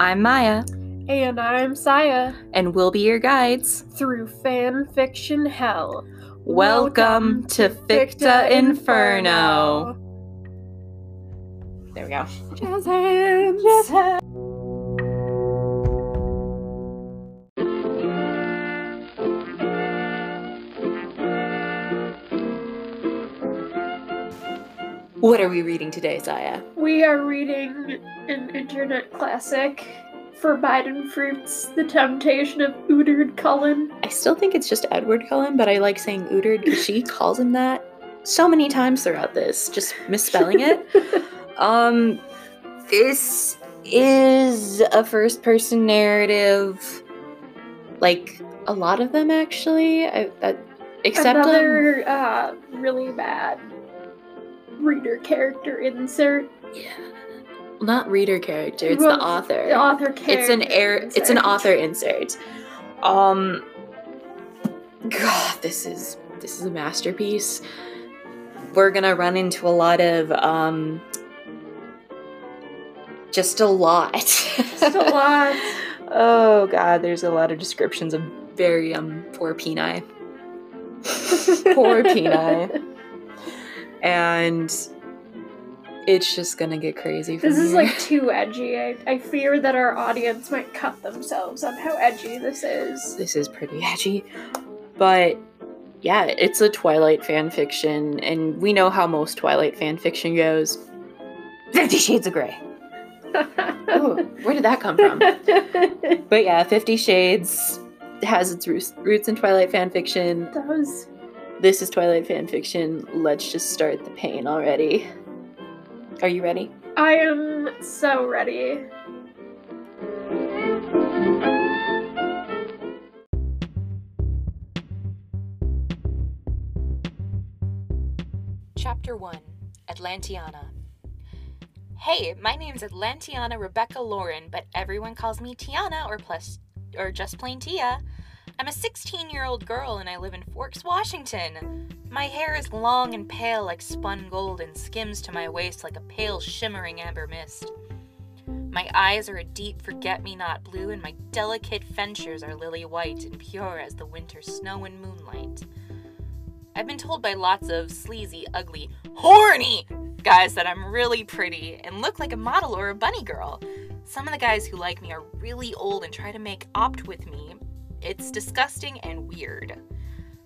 I'm Maya, And I'm Saya and we'll be your guides. through fan fiction hell. Welcome, to Ficta Inferno. There we go. Jazz hands. What are we reading today, Saya? We are reading an internet classic, Forbidden Fruits, The Temptation of Udard Cullen. I still think it's just Edward Cullen, but I like saying Udard because she calls him that so many times throughout this, just misspelling it. Um, this is a first person narrative. Like a lot of them, actually. I, that, except um, Another uh, really bad reader character insert. yeah, not reader character. It's Well, the author. The author character. it's an air. It's an author insert. Um, God, this is this is a masterpiece. We're gonna run into a lot of um, just a lot. Just a lot. oh God, there's a lot of descriptions of very um poor Peni. Poor Peni. And it's just gonna get crazy. This is here. like too edgy. I, I fear that our audience might cut themselves on how edgy this is. this is pretty edgy. But yeah, it's a Twilight fan fiction, and we know how most Twilight fan fiction goes. Fifty Shades of Grey. Ooh, where did that come from? But yeah, Fifty Shades has its roots, in Twilight fan fiction. Those This is Twilight fan fiction. Let's just start the pain already. Are you ready? I am so ready. Chapter 1 Atlantiana. Hey, my name's Atlantiana Rebecca Lauren, but everyone calls me Tiana or plus or just plain Tia. I'm a 16-year-old girl and I live in Forks, Washington. My hair is long and pale like spun gold and skims to my waist like a pale shimmering amber mist. My eyes are a deep forget-me-not blue and my delicate features are lily white and pure as the winter snow and moonlight. I've been told by lots of sleazy, ugly, horny guys that I'm really pretty and look like a model or a bunny girl. Some of the guys who like me are really old and try to make opt with me. It's disgusting and weird.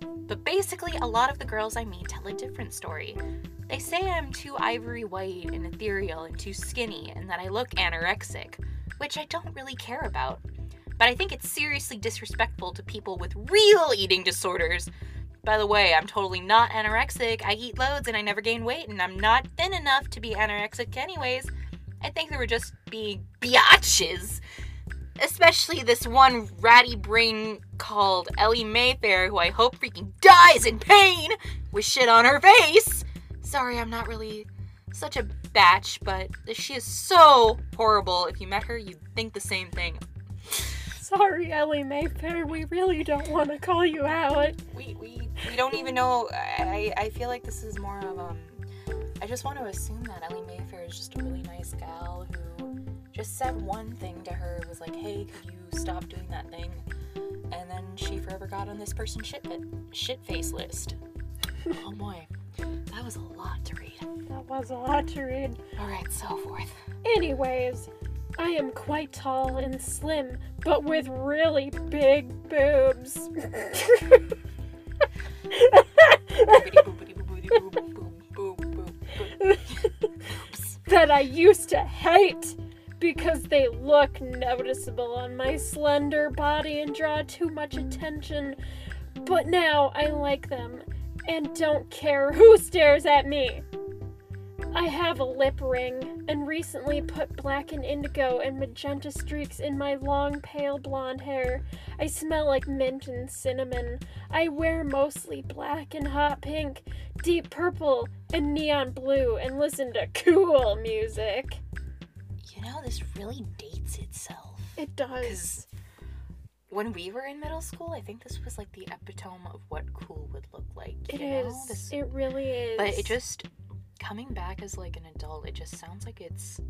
But basically, a lot of the girls I meet tell a different story. They say I'm too ivory white and ethereal and too skinny and that I look anorexic, which I don't really care about. But I think it's seriously disrespectful to people with real eating disorders by the way, I'm totally not anorexic. I eat loads and I never gain weight, and I'm not thin enough to be anorexic, anyways. I think they were just being biatches. Especially this one ratty brain called Ellie Mayfair, who I hope freaking dies in pain with shit on her face. Sorry, I'm not really such a batch, but she is so horrible. If you met her, you'd think the same thing. Sorry, Ellie Mayfair. We really don't want to call you out. we we we don't even know. I I feel like this is more of um. I just want to assume that Ellie Mayfair is just a really nice gal who just said one thing to her was like, "Hey, could you stop doing that thing?" And then she forever got on this person's shit shit face list. oh boy, that was a lot to read. That was a lot to read. All right, so forth. Anyways, I am quite tall and slim, but with really big boobs. that I used to hate because they look noticeable on my slender body and draw too much attention. But now I like them and don't care who stares at me. I have a lip ring and recently put black and indigo and magenta streaks in my long pale blonde hair. I smell like mint and cinnamon. I wear mostly black and hot pink, deep purple, and neon blue and listen to cool music. Know, this really dates itself. It does. When we were in middle school, I think this was like the epitome of what cool would look like. It know? This- It really is. but it just coming back as like an adult, it just sounds like it's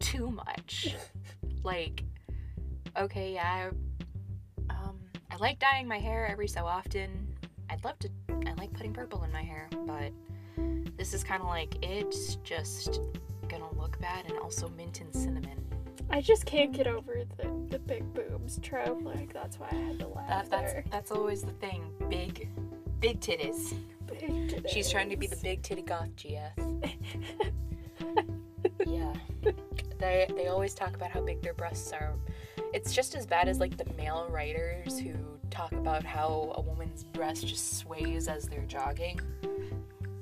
too much. like, okay, yeah, I, um, I like dyeing my hair every so often. I'd love to. I like putting purple in my hair, but this is kind of like it's just gonna look bad, and also mint and cinnamon. I just can't get over the, the big boobs trope. Like that's why I had to laugh That, that's there. that's always the thing. Big, big titties. Big She's trying to be the big titty goth GF. yeah. They they always talk about how big their breasts are. It's just as bad as like the male writers who talk about how a woman's breast just sways as they're jogging.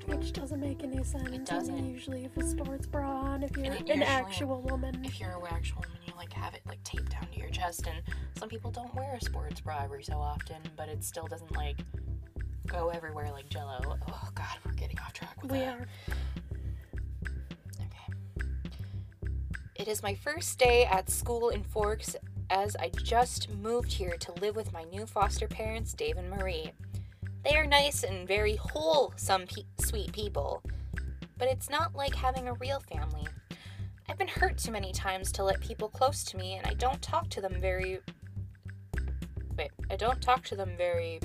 Which doesn't make any sense. I mean, doesn't. Usually, if a sports bra on, if you're an actual woman. If you're a actual woman, you like have it like taped down to your chest, and some people don't wear a sports bra every so often, but it still doesn't like go everywhere like Jello. Oh God, we're getting off track with we that. are. Okay. It is my first day at school in Forks as I just moved here to live with my new foster parents, Dave and Marie. They are nice and very wholesome, pe- sweet people, but it's not like having a real family. I've been hurt too many times to let people close to me, and I don't talk to them very. Wait, I don't talk to them very.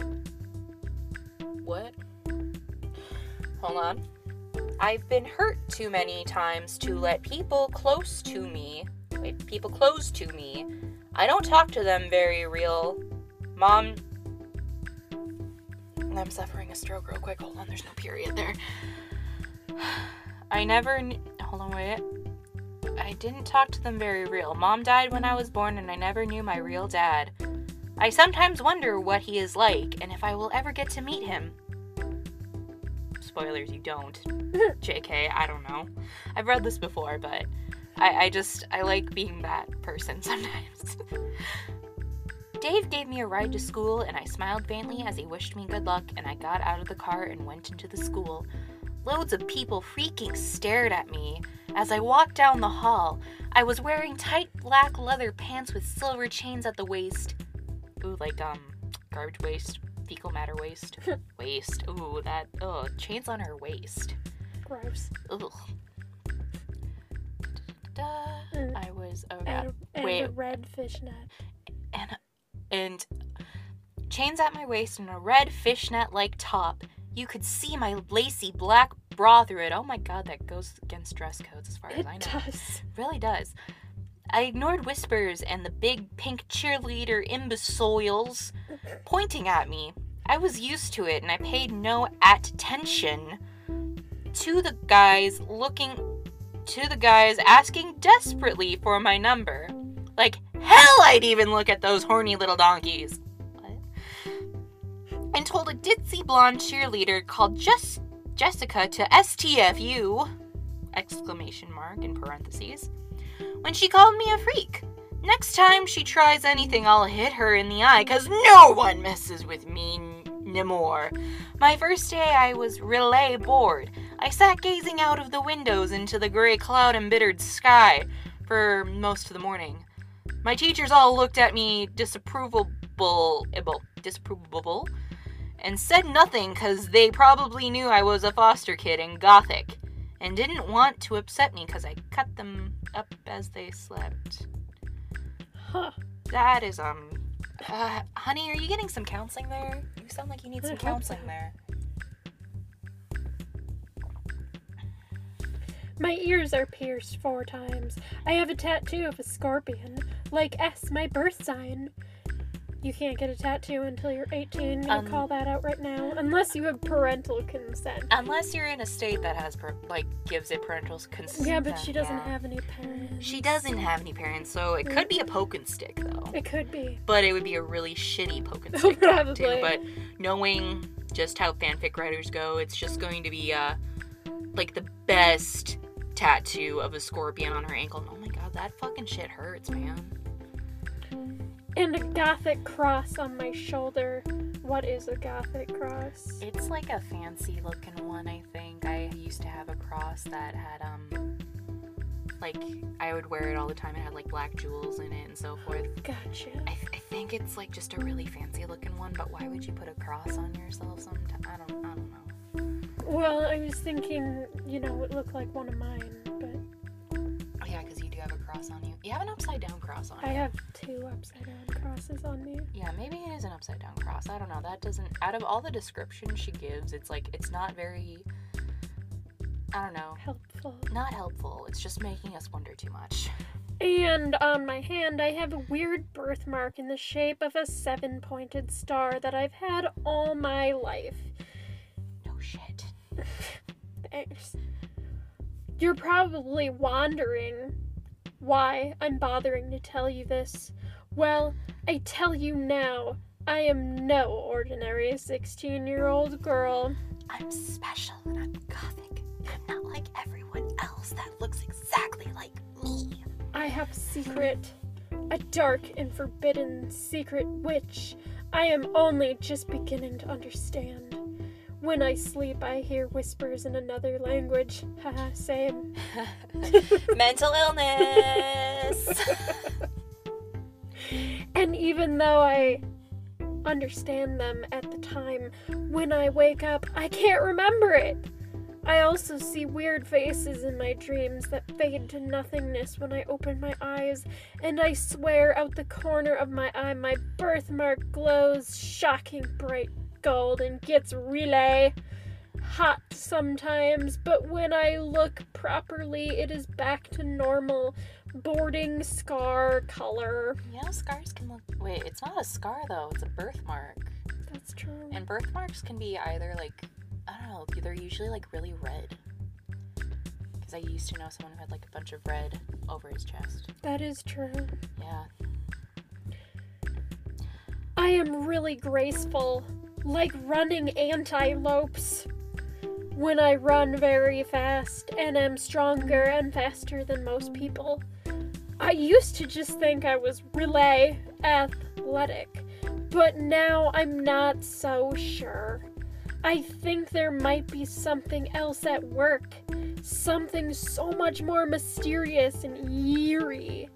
What? Hold on. I've been hurt too many times to let people close to me. Wait, people close to me. I don't talk to them very real. Mom. I'm suffering a stroke real quick. Hold on, there's no period there. I never. Kn- Hold on, wait. I didn't talk to them very real. Mom died when I was born, and I never knew my real dad. I sometimes wonder what he is like, and if I will ever get to meet him. Spoilers, you don't. JK, I don't know. I've read this before, but I, I just, I like being that person sometimes. Dave gave me a ride to school, and I smiled faintly as he wished me good luck, and I got out of the car and went into the school. Loads of people freaking stared at me as I walked down the hall. I was wearing tight black leather pants with silver chains at the waist. Ooh, like, um, garbage waste, fecal matter waste, waste. Ooh, that, oh, chains on her waist. Gross. Ugh. Da-da-da-da. Mm. I was, oh. And, a, and Wait. a red fishnet. And chains at my waist and a red fishnet like top. You could see my lacy black bra through it. Oh my god, that goes against dress codes as far as I know. It does. really does. I ignored whispers and the big pink cheerleader imbeciles pointing at me. I was used to it and I paid no attention to the guys looking to the guys asking desperately for my number. Like hell I'd even look at those horny little donkeys. What? And told a ditzy blonde cheerleader called Jess Jessica to STFU exclamation mark in parentheses when she called me a freak. Next time she tries anything, I'll hit her in the eye, cause no one messes with me no more. My first day, I was relay bored. I sat gazing out of the windows into the gray cloud embittered sky for most of the morning. My teachers all looked at me disapprovable, disapprovable, and said nothing because they probably knew I was a foster kid and gothic, and didn't want to upset me because I cut them up as they slept. Huh. That is, um, uh, honey, are you getting some counseling there? You sound like you need some counseling there. My ears are pierced four times. I have a tattoo of a scorpion, like S, my birth sign. You can't get a tattoo until you're 18. I'm Um, call that out right now. Unless you have parental consent. Unless you're in a state that has, per- like, gives it parental consent. Yeah, but she doesn't yeah. have any parents. She doesn't have any parents, so it could be a poke and stick, though. It could be. But it would be a really shitty poke and stick tattoo. Probably. But knowing just how fanfic writers go, it's just going to be, uh, like the best tattoo of a scorpion on her ankle. And oh my god, that fucking shit hurts, man. And a gothic cross on my shoulder. What is a gothic cross? It's like a fancy looking one, I think. I used to have a cross that had, um, like, I would wear it all the time. It had, like, black jewels in it and so forth. Gotcha. I, th- I think it's, like, just a really fancy looking one, but why would you put a cross on yourself sometimes? I don't, I don't know. Well, I was thinking, you know, it looked like one of mine, but Oh, yeah, because you do have a cross on you. You have an upside down cross on I you. have two upside down crosses on me. Yeah, maybe it is an upside down cross. I don't know. That doesn't. Out of all the description she gives, it's like it's not very. I don't know. Helpful. Not helpful. It's just making us wonder too much. And on my hand, I have a weird birthmark in the shape of a seven pointed star that I've had all my life. You're probably wondering why I'm bothering to tell you this. Well, I tell you now, I am no ordinary 16 year old girl. I'm special and I'm gothic. I'm not like everyone else that looks exactly like me. I have a secret, a dark and forbidden secret which I am only just beginning to understand. When I sleep, I hear whispers in another language. Haha, same. Mental illness. And even though I understand them at the time, when I wake up, I can't remember it. I also see weird faces in my dreams that fade to nothingness when I open my eyes, and I swear out the corner of my eye my birthmark glows shocking bright gold and gets really hot sometimes, but when I look properly, it is back to normal boarding scar color. you know, scars can look. Wait, it's not a scar though. It's a birthmark. That's true. And birthmarks can be either like, I don't know, they're usually like really red. Because I used to know someone who had like a bunch of red over his chest. That is true. Yeah. I am really graceful, like running antelopes. When I run very fast and am stronger and faster than most people. I used to just think I was relay athletic, but now I'm not so sure. I think there might be something else at work, something so much more mysterious and eerie.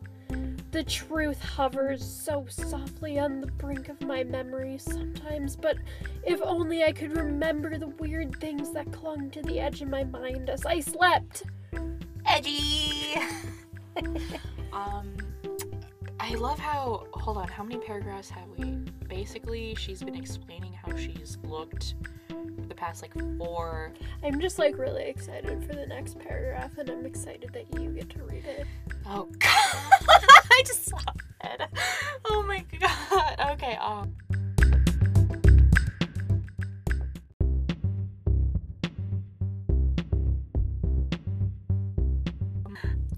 The truth hovers so softly on the brink of my memory sometimes, but if only I could remember the weird things that clung to the edge of my mind as I slept. Edgy! um, I love how. Hold on, how many paragraphs have we? Basically, she's been explaining how she's looked for the past like four. I'm just like really excited for the next paragraph, and I'm excited that you get to read it. Oh god! I just it. Oh my god. Okay, um.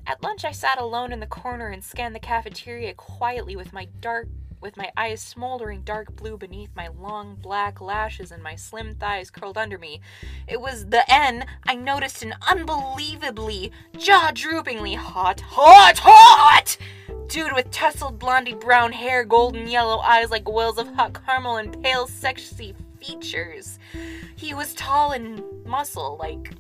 At lunch, I sat alone in the corner and scanned the cafeteria quietly with my dark with my eyes smoldering dark blue beneath my long black lashes and my slim thighs curled under me. It was the N I noticed an unbelievably, jaw droopingly hot, hot, hot dude with tousled blondie brown hair, golden yellow eyes like wells of hot caramel, and pale, sexy features. He was tall and muscle like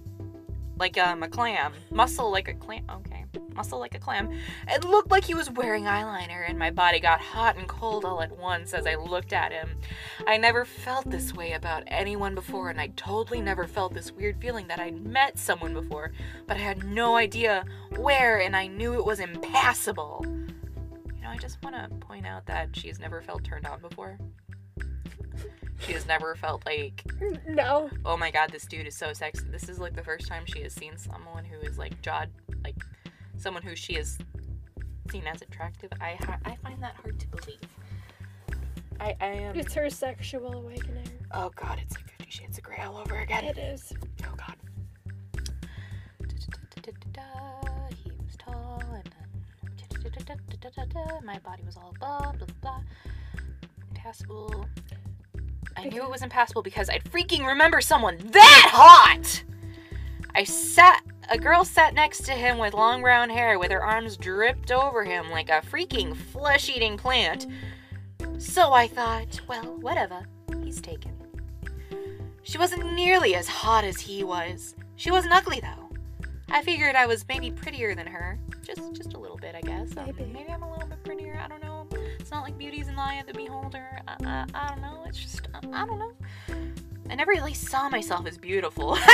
like um, a clam. Muscle like a clam. Okay. Muscle like a clam. It looked like he was wearing eyeliner, and my body got hot and cold all at once as I looked at him. I never felt this way about anyone before, and I totally never felt this weird feeling that I'd met someone before, but I had no idea where, and I knew it was impassable. You know, I just want to point out that she's never felt turned on before. She has never felt like No. oh my god, this dude is so sexy. This is like the first time she has seen someone who is like jawed, like someone who she has seen as attractive. I ha- I find that hard to believe. I I am. It's her sexual awakening. oh god, it's like Fifty Shades of Grey all over again. It is. Oh god. Then da-da-da-da-da-da-da. my body was all blah blah blah. Impassable. I knew it was impassable because I'd freaking remember someone that hot. I sat. A girl sat next to him with long brown hair, with her arms dripped over him like a freaking flesh-eating plant. So I thought, well, whatever. He's taken. She wasn't nearly as hot as he was. She wasn't ugly though. I figured I was maybe prettier than her, just just a little bit, I guess. Um, maybe I'm a little bit prettier. I don't know. It's not like beauty's in the eye of the beholder. I, I, I don't know. It's just I, I don't know. I never really saw myself as beautiful.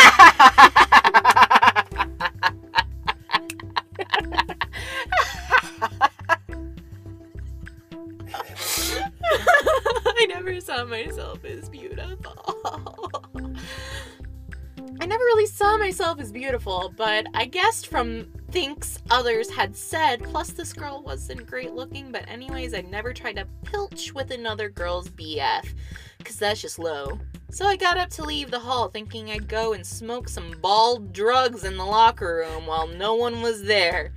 I never saw myself as beautiful. I never really saw myself as beautiful, but I guessed from things others had said, plus this girl wasn't great looking, but anyways, I never tried to pilch with another girl's BF, because that's just low. So I got up to leave the hall thinking I'd go and smoke some bald drugs in the locker room while no one was there.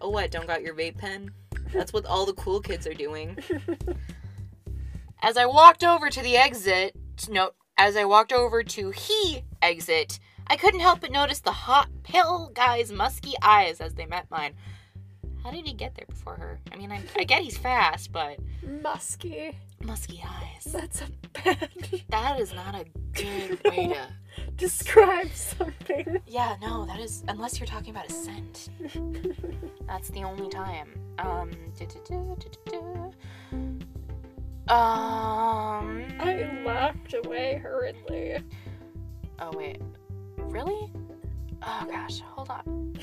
Oh, what? Don't got your vape pen? That's what all the cool kids are doing. As I walked over to the exit, no, as I walked over to he exit, I couldn't help but notice the hot, pale guy's musky eyes as they met mine. How did he get there before her? I mean, I, I get he's fast, but Musky. musky eyes. That's a bad. That is not a good way to. Describe something. Yeah, no, that is unless you're talking about a scent. That's the only time. Um. Um. I laughed away hurriedly. Oh wait, really? Oh gosh, hold on.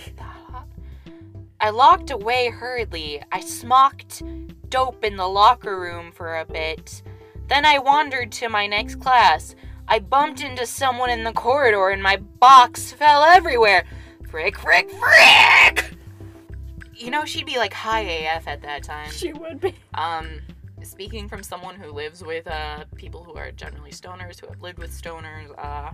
I locked away hurriedly. I smocked dope in the locker room for a bit. Then I wandered to my next class. I bumped into someone in the corridor and my box fell everywhere. Frick, frick, frick! You know, she'd be like high AF at that time. She would be. Um, speaking from someone who lives with uh people who are generally stoners, who have lived with stoners, uh,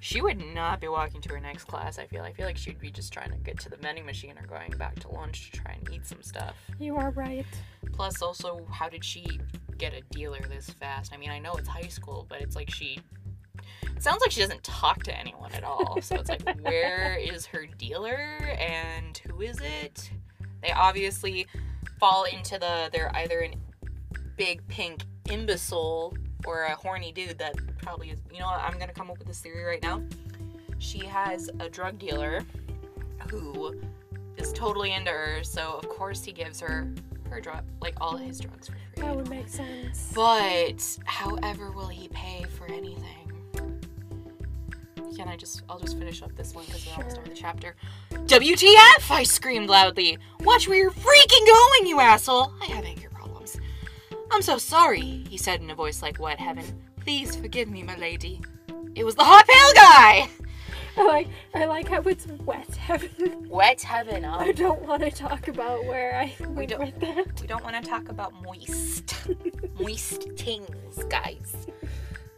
she would not be walking to her next class. I feel. I feel like she'd be just trying to get to the vending machine or going back to lunch to try and eat some stuff. You are right. Plus, also, how did she get a dealer this fast? I mean, I know it's high school, but it's like she. It sounds like she doesn't talk to anyone at all. So it's like, where is her dealer and who is it? They obviously fall into the. They're either an big pink imbecile or a horny dude that probably is. You know what? I'm gonna come up with this theory right now. She has a drug dealer who is totally into her, so of course he gives her her drug, like all his drugs for free. That would make sense. But however will he pay for anything? Can I just I'll just finish up this one because we're almost with the chapter. WTF! I screamed loudly. Watch where you're freaking going, you asshole! I have anger. I'm so sorry, he said in a voice like wet heaven. Please forgive me, my lady. It was the hot pale guy! I like I like how it's wet heaven. Wet heaven, I don't want to talk about where I went don't- that. we don't want to talk about moist. moist things, guys.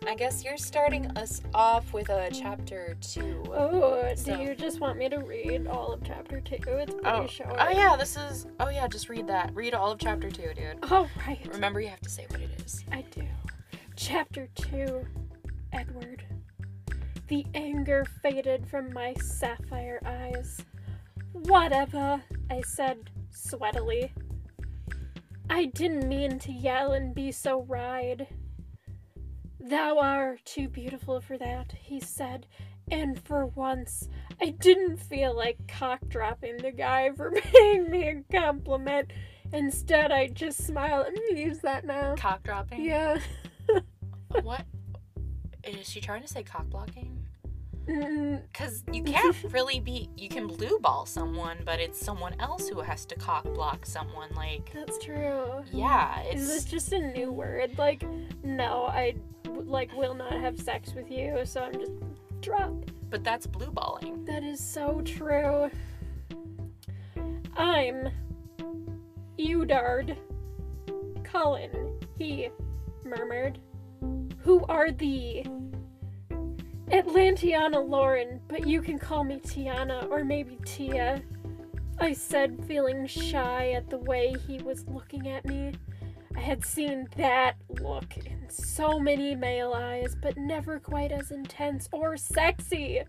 I guess you're starting us off with a chapter two. Oh, So- do you just want me to read all of chapter two? It's pretty Oh, oh short. oh yeah, this is. Oh yeah, just read that. Read all of chapter two, dude. All right. Remember, you have to say what it is. I do. Chapter 2 Edward. The anger faded from my sapphire eyes. Whatever, I said sweatily. I didn't mean to yell and be so ride. Thou art too beautiful for that, he said, and for once I didn't feel like cock dropping the guy for paying me a compliment. Instead, I just smiled. I'm gonna use that now. Cock dropping. Yeah. What? Is she trying to say cock blocking? Because you can't really be. You can blue ball someone, but it's someone else who has to cock block someone. Like, that's true. yeah, Is this just a new word? Like, no, I like will not have sex with you, so I'm just drop. But that's blue balling. That is so true. I'm Eudard Cullen, he murmured. Who are thee? Atlantiana Lauren, but you can call me Tiana or maybe Tia. I said, feeling shy at the way he was looking at me. I had seen that look in so many male eyes, but never quite as intense or sexy.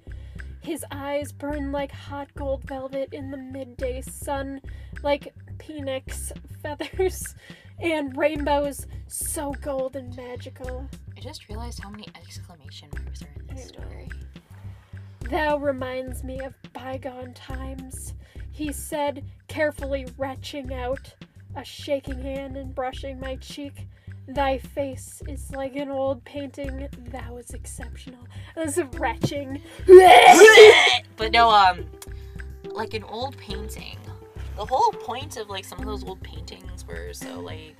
His eyes burned like hot gold velvet in the midday sun, like phoenix feathers and rainbows so gold and magical. I just realized how many exclamation marks are in this story. Thou reminds me of bygone times, he said, carefully retching out a shaking hand and brushing my cheek. Thy face is like an old painting. Thou is exceptional. As a retching. but no, um, like an old painting. The whole point of like some of those old paintings were so like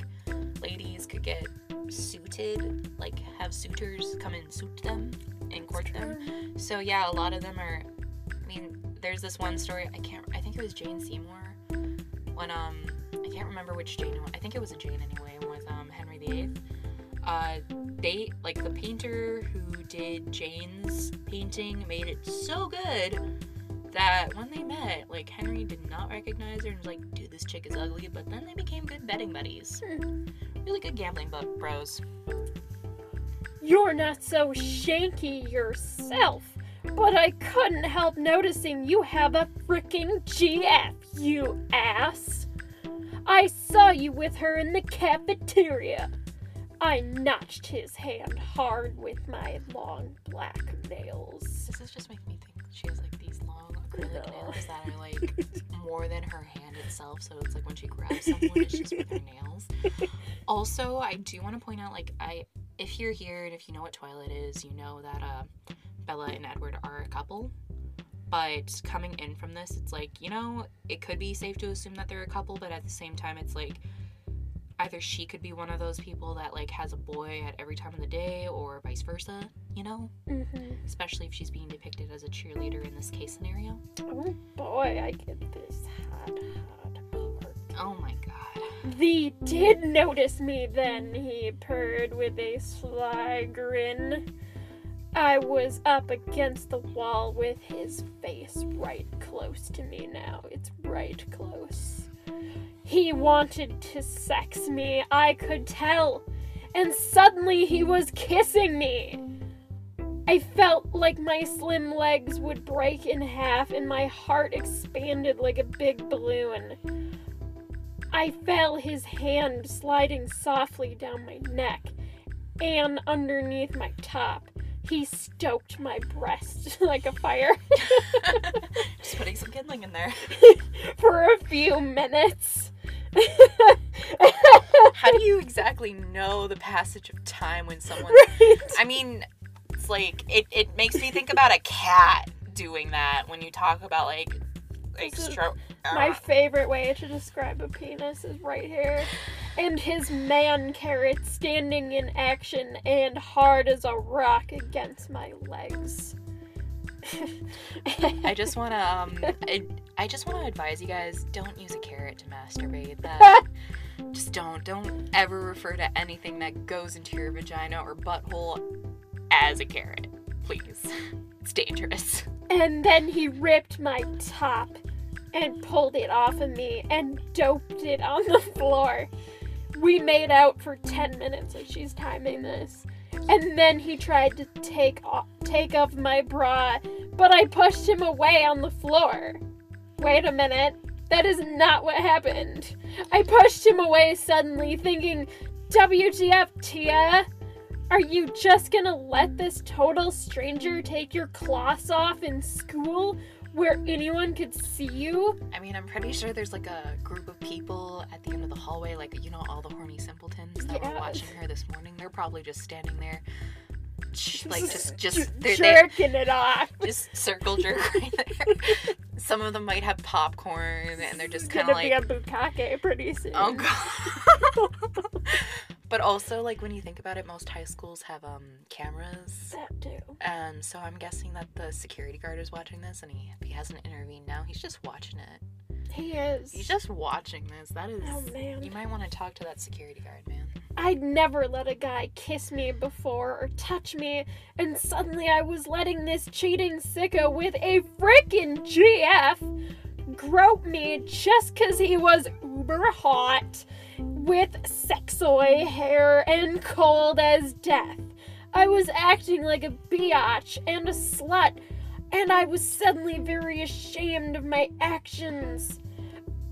ladies could get suited, like have suitors come and suit them and court them. So yeah, a lot of them are. I mean, there's this one story. I can't. I think it was Jane Seymour. When um, I can't remember which Jane. I think it was a Jane anyway. With um Henry VIII. Uh, they like the painter who did Jane's painting made it so good that when they met, like Henry did not recognize her and was like, "Dude, this chick is ugly." But then they became good betting buddies. Really good gambling bu- bros. You're not so shanky yourself, but I couldn't help noticing you have a freaking GF, you ass. I saw you with her in the cafeteria. I notched his hand hard with my long black nails. Does this just make me think she has like these long acrylic No. nails that are like more than her hand itself? So it's like when she grabs someone, it's just with her nails. Also, I do want to point out, like, I if you're here and if you know what Twilight is, you know that uh, Bella and Edward are a couple. But coming in from this, it's like you know, it could be safe to assume that they're a couple, but at the same time, it's like either she could be one of those people that like has a boy at every time of the day, or vice versa. You know Mm-hmm. especially if she's being depicted as a cheerleader in this case scenario. Oh boy, I get this hot, hot part. Oh my god. Thee did notice me then, he purred with a sly grin. I was up against the wall with his face right close to me now. It's right close. He wanted to sex me, I could tell. And suddenly he was kissing me. I felt like my slim legs would break in half and my heart expanded like a big balloon. I felt his hand sliding softly down my neck and underneath my top. He stoked my breast like a fire Just putting some kindling in there. for a few minutes. How do you exactly know the passage of time when someone I mean, it's like it, it makes me think about a cat doing that when you talk about like is stroke My favorite way to describe a penis is right here. And his man carrot standing in action and hard as a rock against my legs. I just wanna um I, I just wanna advise you guys, don't use a carrot to masturbate. That just don't. Don't ever refer to anything that goes into your vagina or butthole as a carrot. Please. It's dangerous. And then he ripped my top and pulled it off of me and doped it on the floor. We made out for 10 minutes as she's timing this. And then he tried to take off, take off my bra, but I pushed him away on the floor. Wait a minute. That is not what happened. I pushed him away suddenly, thinking, WTF, Tia? Are you just gonna let this total stranger take your cloths off in school where anyone could see you? I mean, I'm pretty sure there's like a group of people at the end of the hallway, like, you know, all the horny simpletons that Yeah. were watching her this morning. They're probably just standing there, like, just, just, jerking it off. just circle jerk right there. Some of them might have popcorn and they're just kind of like, be a bukkake pretty soon. oh god. but also, like, when you think about it, most high schools have um cameras. That too. Um, so I'm guessing that the security guard is watching this, and he if he hasn't intervened now, he's just watching it. He is. He's just watching this. That is. Oh man. You might want to talk to that security guard, man. I'd never let a guy kiss me before or touch me, and suddenly I was letting this cheating sicko with a frickin' GF grope me just 'cause he was uber hot with sexoid hair and cold as death. I was acting like a biatch and a slut, and I was suddenly very ashamed of my actions.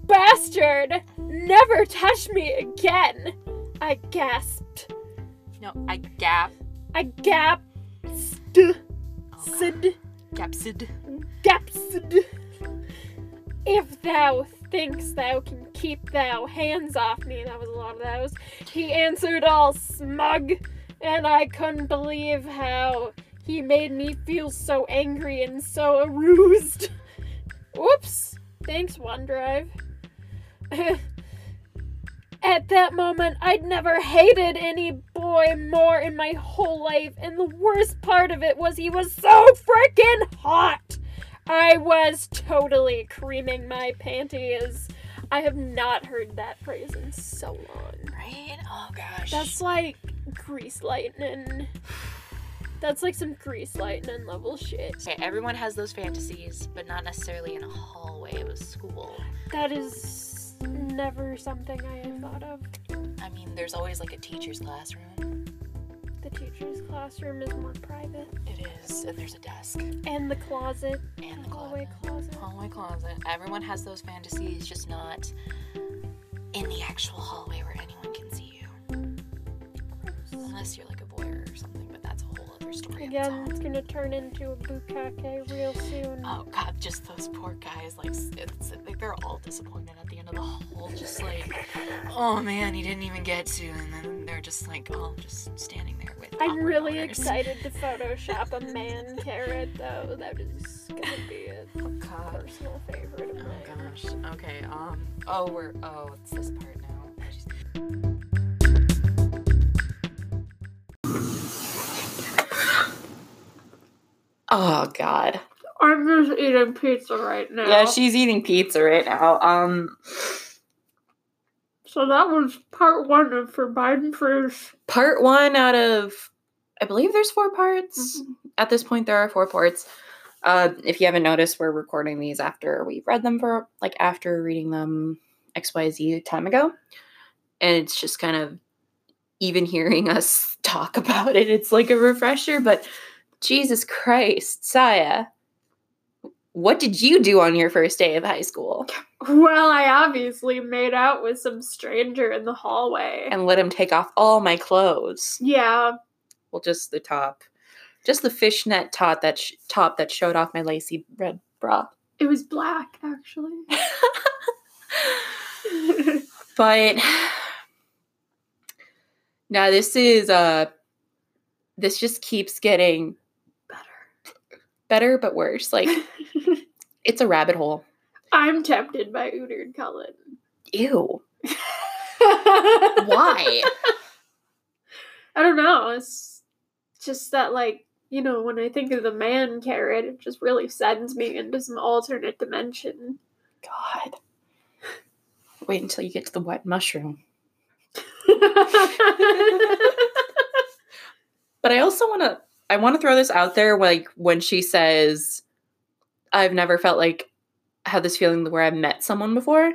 Bastard! Never touch me again! I gasped. No, I gap. I gasped. Oh, Sid. Gapsid. Gasped. If thou thinks thou can keep thou hands off me, that was a lot of those, he answered all smug, and I couldn't believe how he made me feel so angry and so aroused. Whoops. Thanks, OneDrive. At that moment, I'd never hated any boy more in my whole life, and the worst part of it was he was so freaking hot. I was totally creaming my panties. I have not heard that phrase in so long. Right? Oh gosh. That's like grease lightning. That's like some grease lightning level shit. Okay, everyone has those fantasies, but not necessarily in a hallway of a school. That is never something I have thought of. I mean, there's always like a teacher's classroom. The teacher's classroom is more private. It is, and there's a desk And the closet. and the hallway closet. Hallway closet. Everyone has those fantasies, just not in the actual hallway where anyone can see you. Unless you're like a voyeur or something, but that's a story. its Again, it's gonna turn into a bukkake real soon. Oh god, just those poor guys. Like, it's, I they're all disappointed at the end of the hall. Just like, oh man, he didn't even get to, and then they're just like, oh, just standing there with. I'm really excited to Photoshop a man carrot, though. That is gonna be a Oh god. personal favorite of Oh mine. gosh. Okay. Um. Oh, we're. Oh, it's this part now. Oh God. I'm just eating pizza right now. Yeah, she's eating pizza right now. Um, So that was part one of Forbidden Fruit. part one out of, I believe there's four parts. At this point, there are four parts. Uh, if you haven't noticed, we're recording these after we've read them for like after reading them X Y Z time ago, and it's just kind of even hearing us talk about it. It's like a refresher, but Jesus Christ, Saya. What did you do on your first day of high school? Well, I obviously made out with some stranger in the hallway. And let him take off all my clothes. yeah, Well, just the top, just the fishnet top that sh- top that showed off my lacy red bra. it was black, actually. But now this is uh this just keeps getting Better. but worse. Like it's a rabbit hole. I'm tempted by Udered Cullen. Ew. Why? I don't know. It's just that, like, you know, when I think of the man carrot, it just really sends me into some alternate dimension. God. Wait until you get to the wet mushroom. But I also want to I want to throw this out there like when she says I've never felt like I had this feeling where I've met someone before.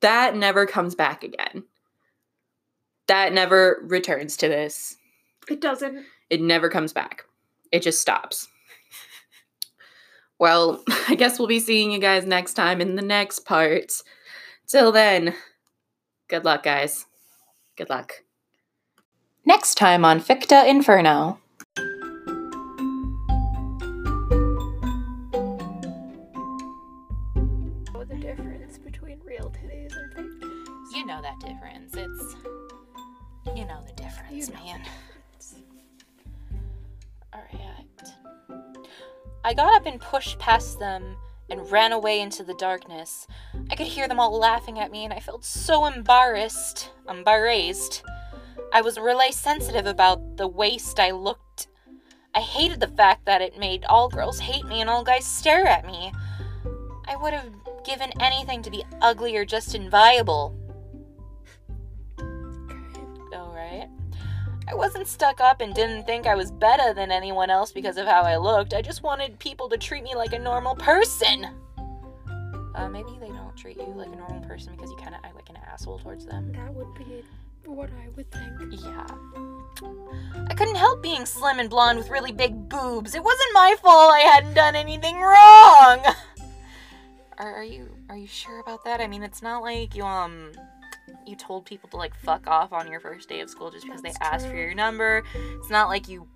That never comes back again. That never returns to this. it doesn't. It never comes back. It just stops. Well, I guess we'll be seeing you guys next time in the next part. Till then, good luck, guys. Good luck. Next time on Ficta Inferno. Know that difference. It's. You know the difference, You know man. Alright. I got up and pushed past them and ran away into the darkness. I could hear them all laughing at me, and I felt so embarrassed. Embarrassed. I was really sensitive about the waist I looked. I hated the fact that it made all girls hate me and all guys stare at me. I would have given anything to be ugly or just inviable. I wasn't stuck up and didn't think I was better than anyone else because of how I looked. I just wanted people to treat me like a normal person. Uh, maybe they don't treat you like a normal person because you kind of act like an asshole towards them. That would be what I would think. Yeah. I couldn't help being slim and blonde with really big boobs. It wasn't my fault I hadn't done anything wrong. Are, are you are you sure about that? I mean, it's not like you um you told people to like fuck off on your first day of school just because they That's asked for your number. It's not like you